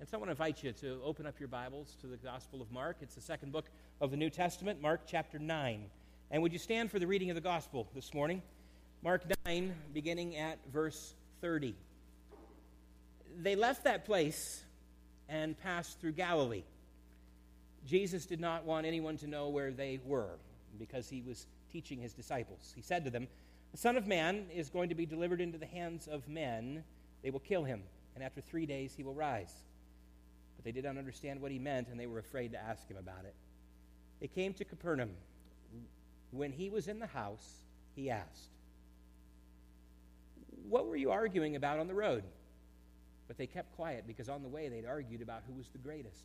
And so I want to invite you to open up your Bibles to the Gospel of Mark. It's the second book of the New Testament, Mark chapter 9. And would you stand for the reading of the Gospel this morning? Mark 9, beginning at verse 30. They left that place and passed through Galilee. Jesus did not want anyone to know where they were because he was teaching his disciples. He said to them, The Son of Man is going to be delivered into the hands of men. They will kill him, and after three days he will rise. But they did not understand what he meant, and they were afraid to ask him about it. They came to Capernaum. When he was in the house, he asked, What were you arguing about on the road? But they kept quiet because on the way they'd argued about who was the greatest.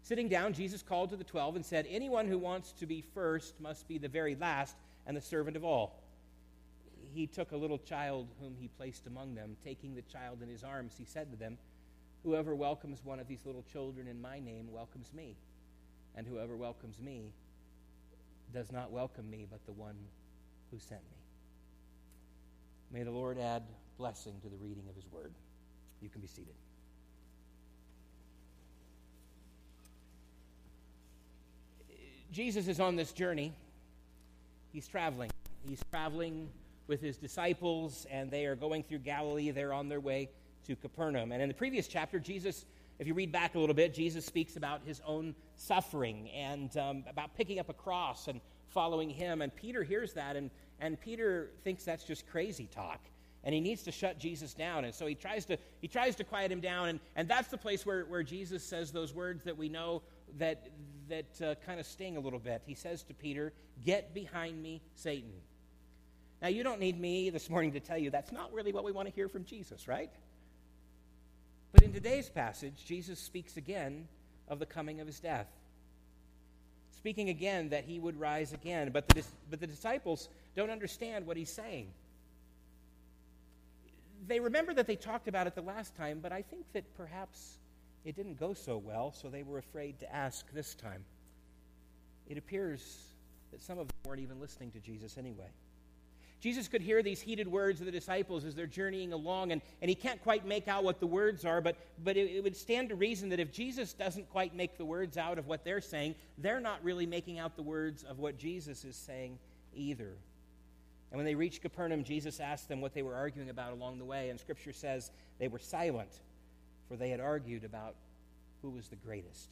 Sitting down, Jesus called to the twelve and said, Anyone who wants to be first must be the very last and the servant of all. He took a little child whom he placed among them. Taking the child in his arms, he said to them, Whoever welcomes one of these little children in my name welcomes me, and whoever welcomes me does not welcome me, but the one who sent me. May the Lord add blessing to the reading of his word. You can be seated. Jesus is on this journey. He's traveling. He's traveling with his disciples, and they are going through Galilee. They're on their way to Capernaum. And in the previous chapter, Jesus, if you read back a little bit, Jesus speaks about his own suffering and um, about picking up a cross and following him. And Peter hears that, and, and Peter thinks that's just crazy talk. And he needs to shut Jesus down. And so he tries to, he tries to quiet him down. And, and that's the place where, where Jesus says those words that we know that, that uh, kind of sting a little bit. He says to Peter, Get behind me, Satan. Now, you don't need me this morning to tell you that's not really what we want to hear from Jesus, right? But in today's passage, Jesus speaks again of the coming of his death. Speaking again that he would rise again. But the, but the disciples don't understand what he's saying. They remember that they talked about it the last time, but I think that perhaps it didn't go so well, so they were afraid to ask this time. It appears that some of them weren't even listening to Jesus anyway. Jesus could hear these heated words of the disciples as they're journeying along, and, and he can't quite make out what the words are, but, but it, it would stand to reason that if Jesus doesn't quite make the words out of what they're saying, they're not really making out the words of what Jesus is saying either. And when they reached Capernaum, Jesus asked them what they were arguing about along the way, and Scripture says they were silent for they had argued about who was the greatest.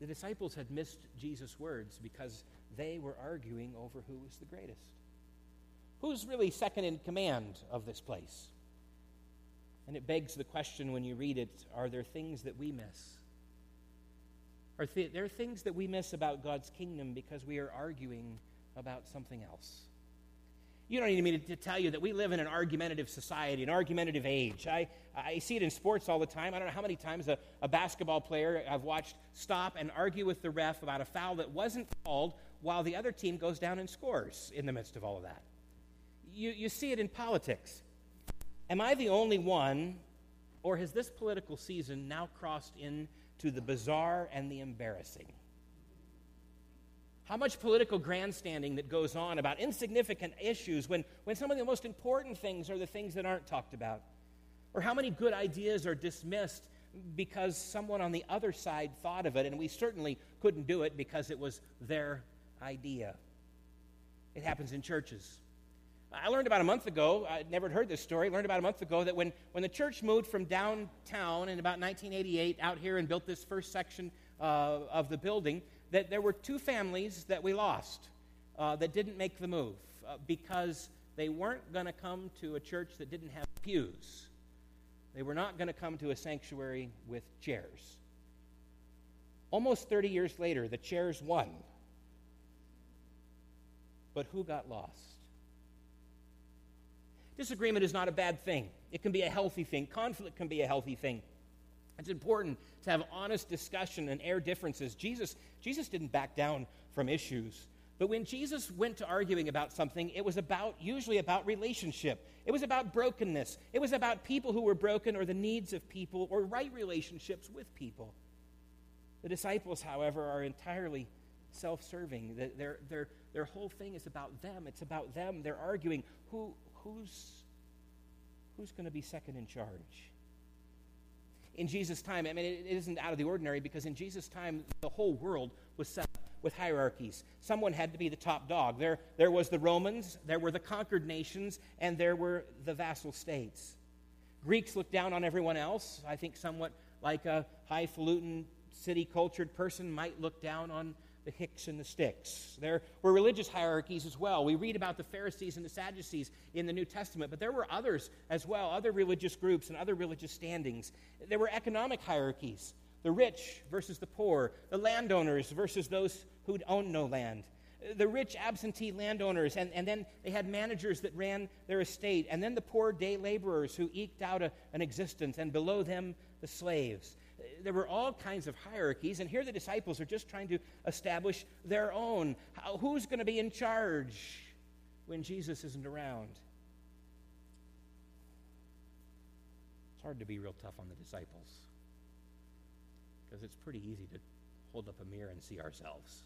The disciples had missed Jesus' words because they were arguing over who was the greatest. Who's really second in command of this place? And it begs the question when you read it are there things that we miss? Are th- there things that we miss about God's kingdom because we are arguing about something else? You don't need me to tell you that we live in an argumentative society, an argumentative age. I, I see it in sports all the time. I don't know how many times a, a basketball player I've watched stop and argue with the ref about a foul that wasn't called while the other team goes down and scores in the midst of all of that. You, you see it in politics. Am I the only one, or has this political season now crossed into the bizarre and the embarrassing? How much political grandstanding that goes on about insignificant issues when, when some of the most important things are the things that aren't talked about? Or how many good ideas are dismissed because someone on the other side thought of it, and we certainly couldn't do it because it was their idea? It happens in churches. I learned about a month ago, I never heard this story, learned about a month ago that when, when the church moved from downtown in about 1988 out here and built this first section uh, of the building, that there were two families that we lost uh, that didn't make the move uh, because they weren't going to come to a church that didn't have pews. They were not going to come to a sanctuary with chairs. Almost 30 years later, the chairs won. But who got lost? Disagreement is not a bad thing. It can be a healthy thing. Conflict can be a healthy thing. It's important to have honest discussion and air differences. Jesus, Jesus didn't back down from issues. But when Jesus went to arguing about something, it was about usually about relationship. It was about brokenness. It was about people who were broken or the needs of people or right relationships with people. The disciples, however, are entirely self-serving. Their, their, their whole thing is about them. It's about them. They're arguing who, who's, who's going to be second in charge. In Jesus' time, I mean, it, isn't out of the ordinary because in Jesus' time, the whole world was set up with hierarchies. Someone had to be the top dog. There, there was the Romans, there were the conquered nations, and there were the vassal states. Greeks looked down on everyone else, I think somewhat like a highfalutin, city cultured person might look down on the Hicks and the Sticks. There were religious hierarchies as well. We read about the Pharisees and the Sadducees in the New Testament, but there were others as well, other religious groups and other religious standings. There were economic hierarchies the rich versus the poor, the landowners versus those who'd owned no land. The rich absentee landowners, and, and then they had managers that ran their estate, and then the poor day laborers who eked out a, an existence, and below them the slaves there were all kinds of hierarchies, and here the disciples are just trying to establish their own. How, who's going to be in charge when Jesus isn't around? It's hard to be real tough on the disciples because it's pretty easy to hold up a mirror and see ourselves.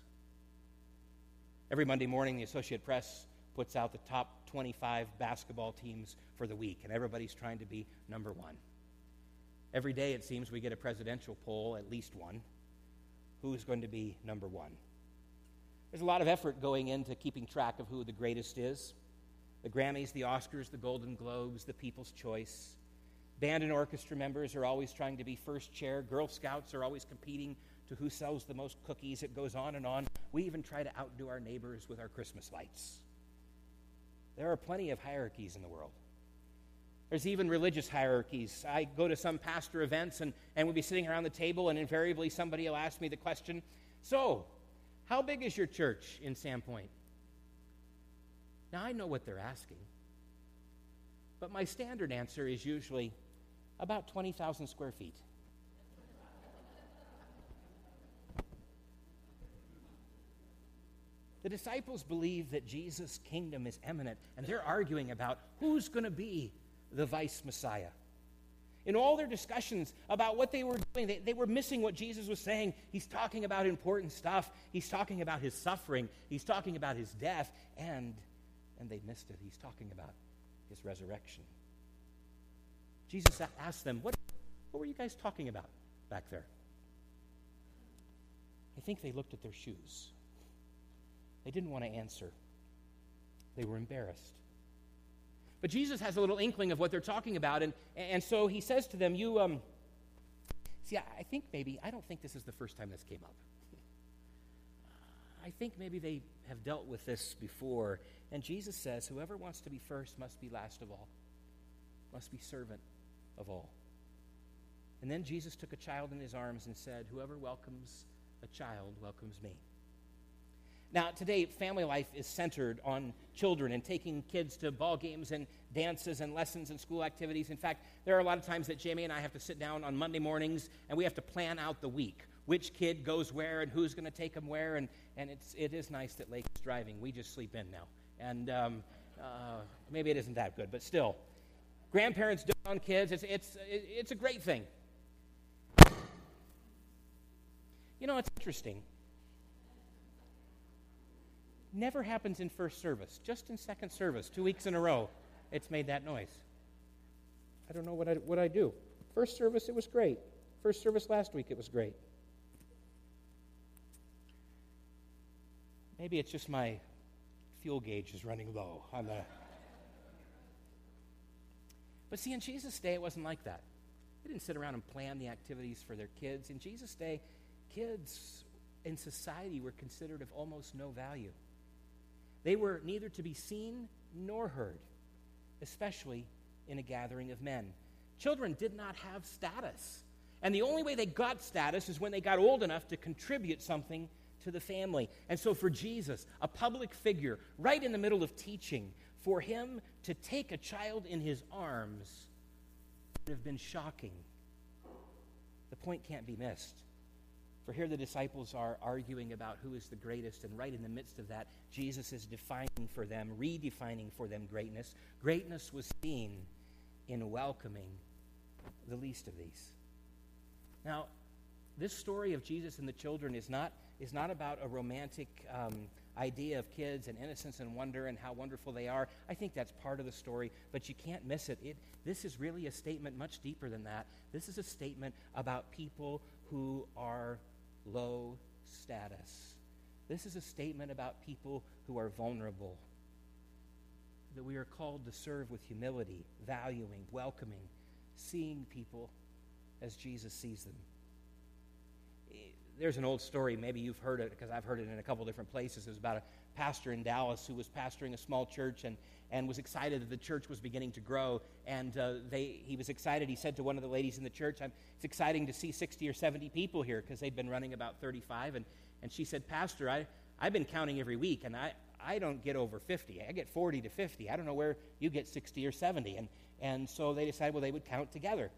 Every Monday morning, the Associate Press puts out the top 25 basketball teams for the week, and everybody's trying to be number one. Every day, it seems, we get a presidential poll, at least one. Who's going to be number one? There's a lot of effort going into keeping track of who the greatest is the Grammys, the Oscars, the Golden Globes, the People's Choice. Band and orchestra members are always trying to be first chair. Girl Scouts are always competing to who sells the most cookies. It goes on and on. We even try to outdo our neighbors with our Christmas lights. There are plenty of hierarchies in the world. There's even religious hierarchies. I go to some pastor events and, and we'll be sitting around the table, and invariably somebody will ask me the question So, how big is your church in Sandpoint? Now, I know what they're asking, but my standard answer is usually about 20,000 square feet. The disciples believe that Jesus' kingdom is imminent, and they're arguing about who's going to be the vice Messiah. In all their discussions about what they were doing, they, they were missing what Jesus was saying. He's talking about important stuff. He's talking about his suffering. He's talking about his death. And, and they missed it. He's talking about his resurrection. Jesus asked them, what, what were you guys talking about back there? I think they looked at their shoes. They didn't want to answer, they were embarrassed. But Jesus has a little inkling of what they're talking about, and, and so he says to them, You, um, see, I think maybe, I don't think this is the first time this came up. I think maybe they have dealt with this before. And Jesus says, Whoever wants to be first must be last of all, must be servant of all. And then Jesus took a child in his arms and said, Whoever welcomes a child welcomes me. Now, today, family life is centered on children and taking kids to ball games and dances and lessons and school activities. In fact, there are a lot of times that Jamie and I have to sit down on Monday mornings and we have to plan out the week which kid goes where and who's going to take them where. And, and it's, it is nice that Lake is driving. We just sleep in now. And um, uh, maybe it isn't that good, but still. Grandparents do on kids. It's, it's, it's a great thing. You know, it's interesting never happens in first service, just in second service, two weeks in a row, it's made that noise. I don't know what I, what I do. First service, it was great. First service last week, it was great. Maybe it's just my fuel gauge is running low on the. But see, in Jesus' day, it wasn't like that. They didn't sit around and plan the activities for their kids. In Jesus' day, kids in society were considered of almost no value. They were neither to be seen nor heard, especially in a gathering of men. Children did not have status. And the only way they got status is when they got old enough to contribute something to the family. And so, for Jesus, a public figure, right in the middle of teaching, for him to take a child in his arms would have been shocking. The point can't be missed. For here the disciples are arguing about who is the greatest, and right in the midst of that, Jesus is defining for them, redefining for them greatness. Greatness was seen in welcoming the least of these. Now, this story of Jesus and the children is not, is not about a romantic um, idea of kids and innocence and wonder and how wonderful they are. I think that's part of the story, but you can't miss it. it this is really a statement much deeper than that. This is a statement about people who are low status. This is a statement about people who are vulnerable. That we are called to serve with humility, valuing, welcoming, seeing people as Jesus sees them. Eh, there's an old story, maybe you've heard it because I've heard it in a couple different places. It was about a pastor in Dallas who was pastoring a small church and, and was excited that the church was beginning to grow. And uh, they, he was excited. He said to one of the ladies in the church, It's exciting to see 60 or 70 people here because they'd been running about 35. And, and she said, Pastor, I, I've been counting every week and I, I don't get over 50. I get 40 to 50. I don't know where you get 60 or 70. And, and so they decided, well, they would count together.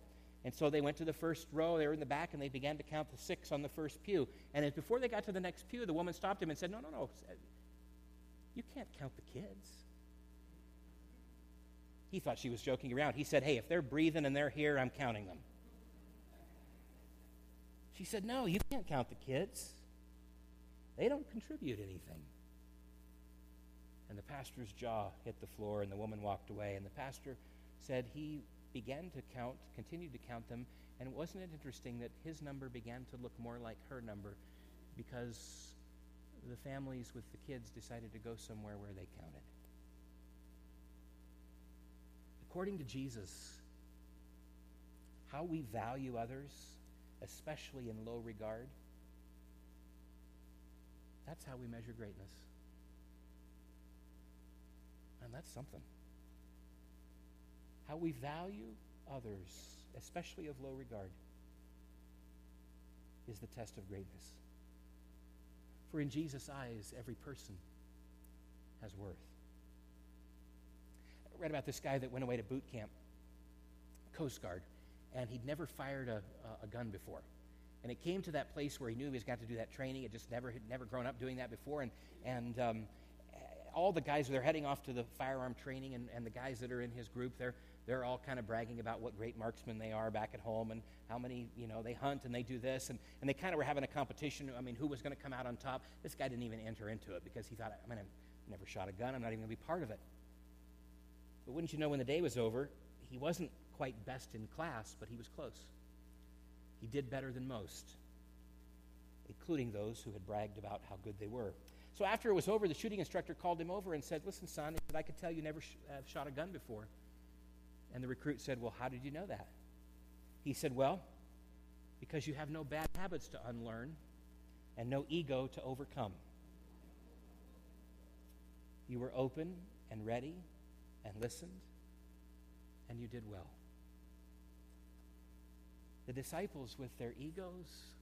And so they went to the first row, they were in the back, and they began to count the six on the first pew. And before they got to the next pew, the woman stopped him and said, No, no, no. You can't count the kids. He thought she was joking around. He said, Hey, if they're breathing and they're here, I'm counting them. She said, No, you can't count the kids. They don't contribute anything. And the pastor's jaw hit the floor, and the woman walked away. And the pastor said he began to count, continued to count them, and wasn't it interesting that his number began to look more like her number because the families with the kids decided to go somewhere where they counted? According to Jesus, how we value others, especially in low regard, that's how we measure greatness. And that's something. How we value others, especially of low regard, is the test of greatness. For in Jesus' eyes, every person has worth. Read about this guy that went away to boot camp, Coast Guard, and he'd never fired a, a gun before. And it came to that place where he knew he was got to do that training. It just never had never grown up doing that before. And, and um, all the guys, they're heading off to the firearm training, and, and the guys that are in his group, they're, they're all kind of bragging about what great marksmen they are back at home and how many, you know, they hunt and they do this. And, and they kind of were having a competition. I mean, who was going to come out on top? This guy didn't even enter into it because he thought, I mean, I've never shot a gun. I'm not even going to be part of it. But wouldn't you know, when the day was over, he wasn't quite best in class, but he was close. He did better than most, including those who had bragged about how good they were. So after it was over, the shooting instructor called him over and said, Listen, son, said, I could tell you never sh- have shot a gun before. And the recruit said, Well, how did you know that? He said, Well, because you have no bad habits to unlearn and no ego to overcome. You were open and ready and listened, and you did well. The disciples, with their egos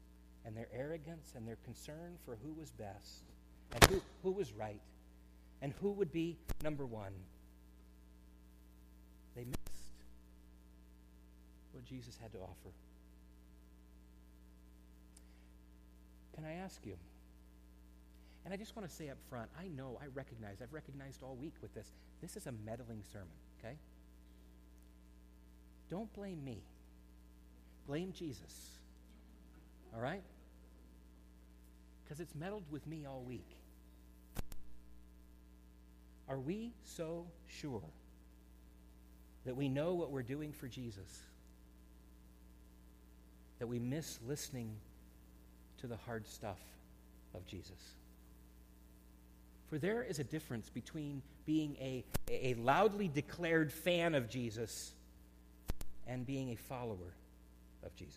and their arrogance and their concern for who was best and who, who was right and who would be number one, they missed what Jesus had to offer. Can I ask you? And I just want to say up front, I know, I recognize, I've recognized all week with this, this is a meddling sermon, okay? Don't blame me. Blame Jesus. All right? Because it's meddled with me all week. Are we so sure that we know what we're doing for Jesus that we miss listening to the hard stuff of Jesus? For there is a difference between being a, a loudly declared fan of Jesus and being a follower of Jesus.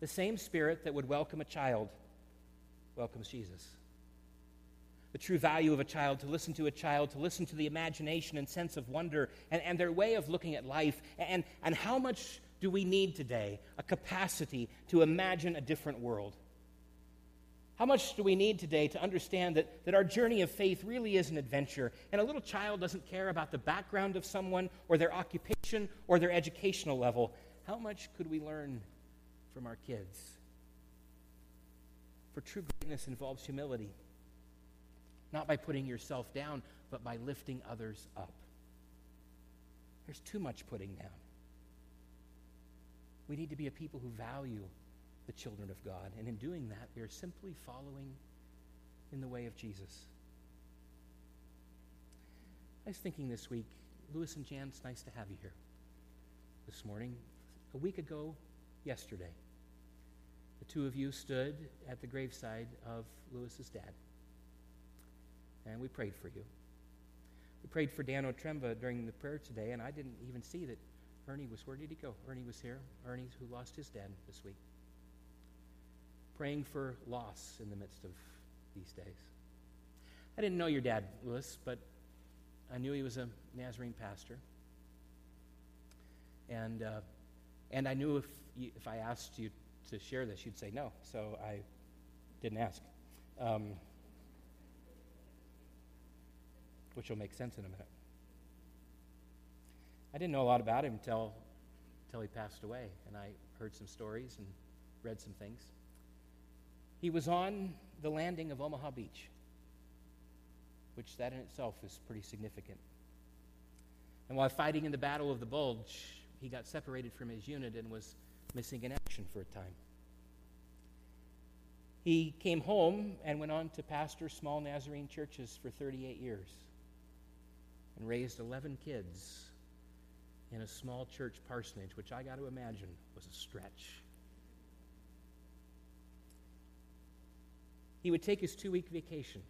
The same spirit that would welcome a child welcomes Jesus. The true value of a child, to listen to a child, to listen to the imagination and sense of wonder and, and their way of looking at life. And, and how much do we need today? A capacity to imagine a different world. How much do we need today to understand that, that our journey of faith really is an adventure? And a little child doesn't care about the background of someone or their occupation or their educational level. How much could we learn from our kids? For true greatness involves humility, not by putting yourself down, but by lifting others up. There's too much putting down. We need to be a people who value the children of God. And in doing that, we are simply following in the way of Jesus. I was thinking this week, Lewis and Jan, it's nice to have you here this morning. A week ago, yesterday, the two of you stood at the graveside of Lewis's dad. And we prayed for you. We prayed for Dan Otremba during the prayer today, and I didn't even see that Ernie was. Where did he go? Ernie was here. Ernie, who lost his dad this week. Praying for loss in the midst of these days. I didn't know your dad, Lewis, but I knew he was a Nazarene pastor. And, uh, and I knew if, you, if I asked you to share this, you'd say no. So I didn't ask. Um, which will make sense in a minute. I didn't know a lot about him until, until he passed away, and I heard some stories and read some things. He was on the landing of Omaha Beach, which that in itself is pretty significant. And while fighting in the Battle of the Bulge, he got separated from his unit and was missing in action for a time. He came home and went on to pastor small Nazarene churches for 38 years and raised 11 kids in a small church parsonage, which I got to imagine was a stretch. He would take his two week vacation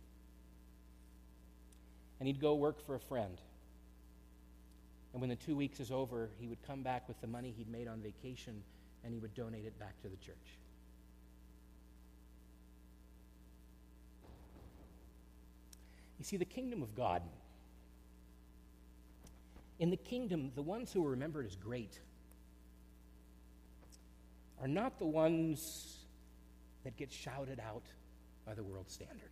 and he'd go work for a friend. And when the two weeks is over, he would come back with the money he'd made on vacation and he would donate it back to the church. You see, the kingdom of God in the kingdom, the ones who are remembered as great are not the ones that get shouted out by the world standard.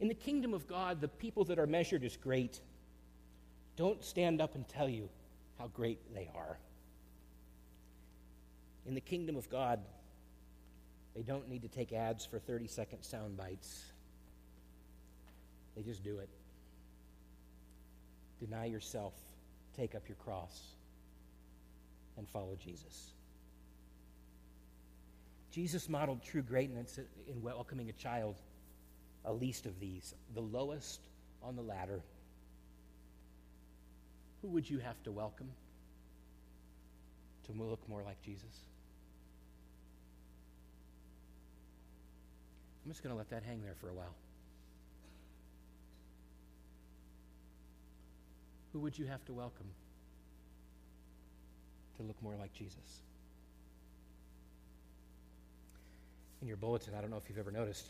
In the kingdom of God, the people that are measured as great don't stand up and tell you how great they are. In the kingdom of God, they don't need to take ads for 30 second sound bites. They just do it. Deny yourself, take up your cross, and follow Jesus. Jesus modeled true greatness in welcoming a child, a least of these, the lowest on the ladder. Who would you have to welcome to look more like Jesus? I'm just going to let that hang there for a while. Who would you have to welcome to look more like Jesus? In your bulletin, I don't know if you've ever noticed.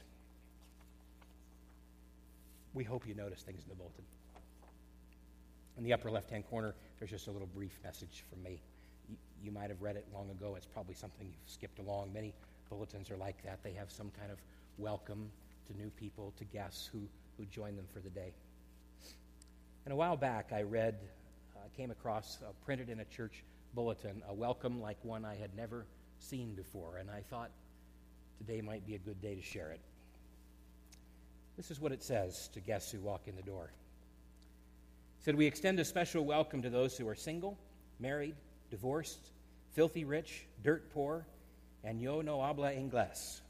We hope you notice things in the bulletin. In the upper left hand corner, there's just a little brief message from me. You, you, might have read it long ago. It's probably something you've skipped along. Many bulletins are like that. They have some kind of welcome to new people, to guests who, who join them for the day. And a while back, I read, uh, came across, uh, printed in a church bulletin, a welcome like one I had never seen before. And I thought today might be a good day to share it. This is what it says to guests who walk in the door. It said, We extend a special welcome to those who are single, married, divorced, filthy rich, dirt poor, and yo no habla inglés.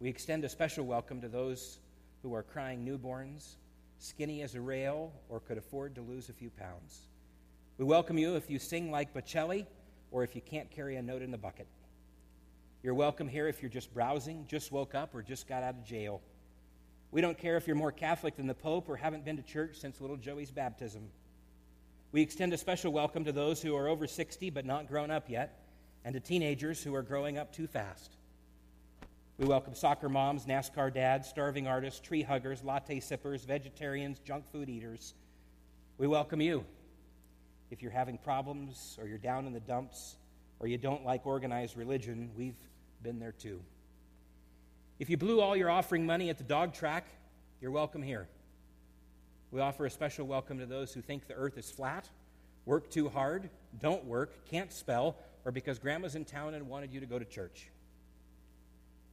We extend a special welcome to those who are crying newborns, skinny as a rail, or could afford to lose a few pounds. We welcome you if you sing like Bocelli or if you can't carry a note in the bucket. You're welcome here if you're just browsing, just woke up, or just got out of jail. We don't care if you're more Catholic than the Pope or haven't been to church since little Joey's baptism. We extend a special welcome to those who are over 60 but not grown up yet, and to teenagers who are growing up too fast. We welcome soccer moms, NASCAR dads, starving artists, tree huggers, latte sippers, vegetarians, junk food eaters. We welcome you. If you're having problems or you're down in the dumps or you don't like organized religion, we've been there too. If you blew all your offering money at the dog track, you're welcome here. We offer a special welcome to those who think the earth is flat, work too hard, don't work, can't spell, or because grandma's in town and wanted you to go to church.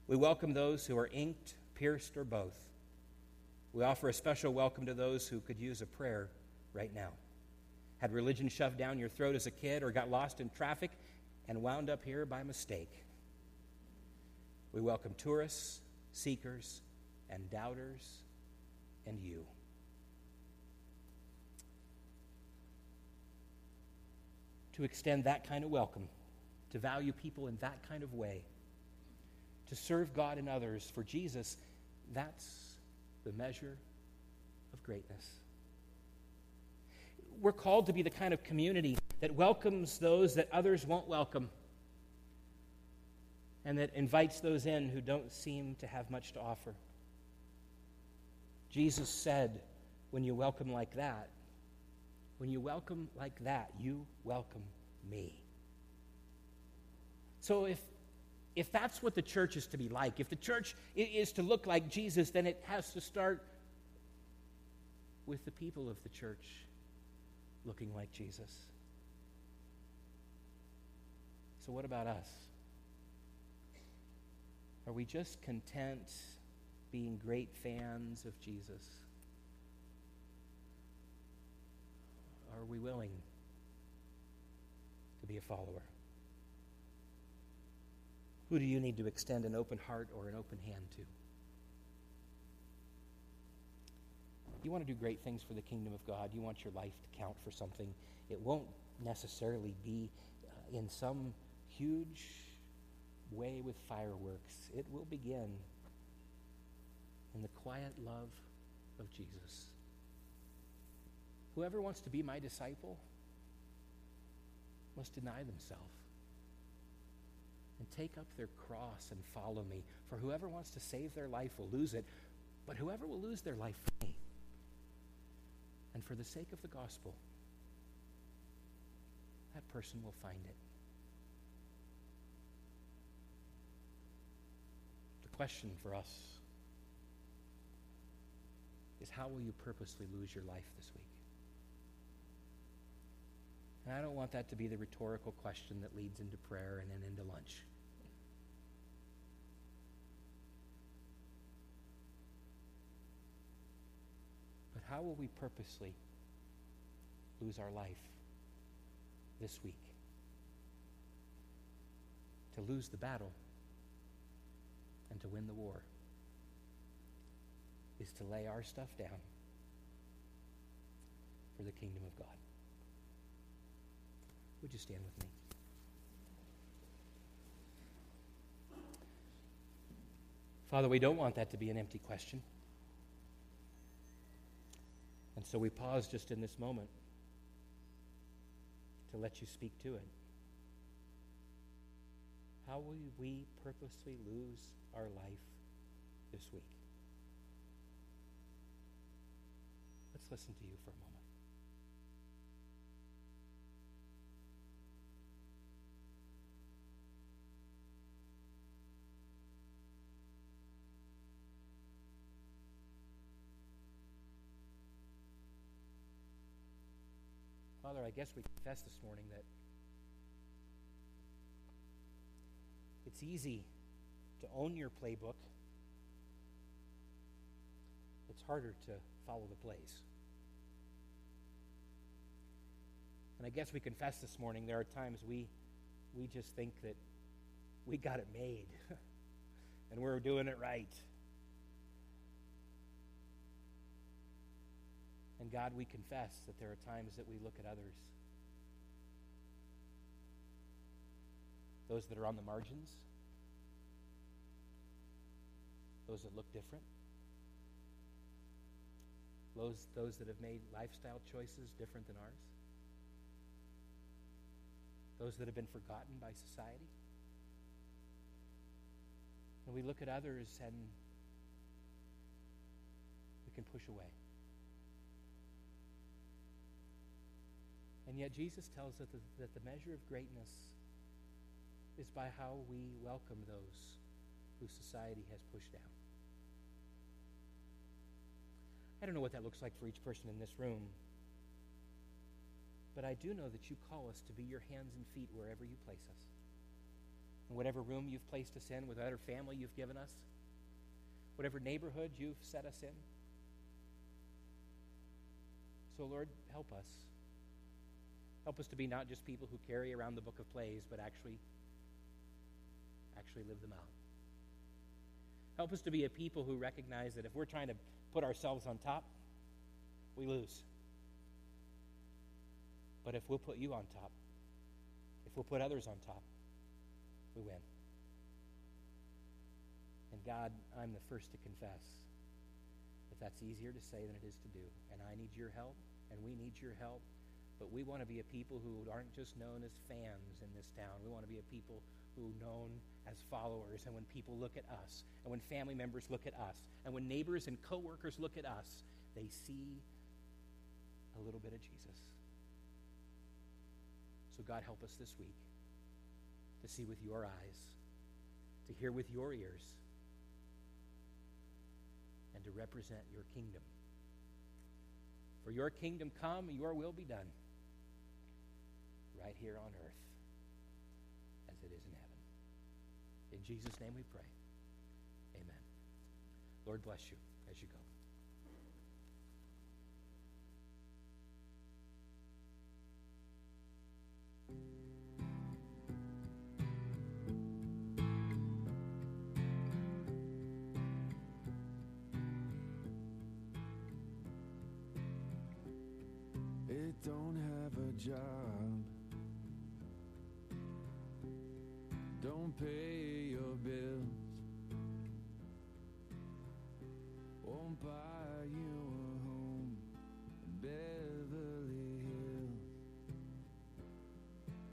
We welcome those who are inked, pierced, or both. We offer a special welcome to those who could use a prayer right now. Had religion shoved down your throat as a kid or got lost in traffic and wound up here by mistake. We welcome tourists, seekers and doubters and you. To extend that kind of welcome, to value people in that kind of way, to serve God and others for Jesus, that's the measure of greatness. We're called to be the kind of community that welcomes those that others won't welcome and that invites those in who don't seem to have much to offer. Jesus said, when you welcome like that, when you welcome like that, you welcome me. So if if that's what the church is to be like, if the church is to look like Jesus, then it has to start with the people of the church looking like Jesus. So, what about us? Are we just content being great fans of Jesus? Are we willing to be a follower? Who do you need to extend an open heart or an open hand to? You want to do great things for the kingdom of God. You want your life to count for something. It won't necessarily be uh, in some huge way with fireworks. It will begin in the quiet love of Jesus. Whoever wants to be my disciple must deny themselves and take up their cross and follow me. For whoever wants to save their life will lose it, but whoever will lose their life for me and for the sake of the gospel, that person will find it. Question for us is how will you purposely lose your life this week? And I don't want that to be the rhetorical question that leads into prayer and then into lunch. But how will we purposely lose our life this week? To lose the battle and to win the war is to lay our stuff down for the kingdom of God. Would you stand with me? Father, we don't want that to be an empty question. And so we pause just in this moment to let you speak to it. How will we purposely lose our life this week? Let's listen to you for a moment. Father, I guess we confess this morning that it's easy to own your playbook. It's harder to follow the plays. And I guess we confess this morning there are times we we just think that we got it made and we're doing it right. And God, we confess that there are times that we look at others, those that are on the margins, those that look different, those, those that have made lifestyle choices different than ours, those that have been forgotten by society. And we look at others and we can push away. And yet Jesus tells us that, that the measure of greatness is by how we welcome those who society has pushed down. I don't know what that looks like for each person in this room, but I do know that you call us to be your hands and feet wherever you place us. In whatever room you've placed us in, with whatever family you've given us, whatever neighborhood you've set us in. So, Lord, help us Help us to be not just people who carry around the book of plays, but actually actually live them out. Help us to be a people who recognize that if we're trying to put ourselves on top, we lose. But if we'll put you on top, if we'll put others on top, we win. And God, I'm the first to confess that that's easier to say than it is to do. And I need your help, and we need your help. But we want to be a people who aren't just known as fans in this town. We want to be a people who are known as followers. And when people look at us, and when family members look at us, and when neighbors and coworkers look at us, they see a little bit of Jesus. So, God, help us this week to see with your eyes, to hear with your ears, and to represent your kingdom. For your kingdom come, your will be done, right here on earth as it is in heaven. In Jesus' name we pray. Amen. Lord bless you as you go. Pay your bills. Won't buy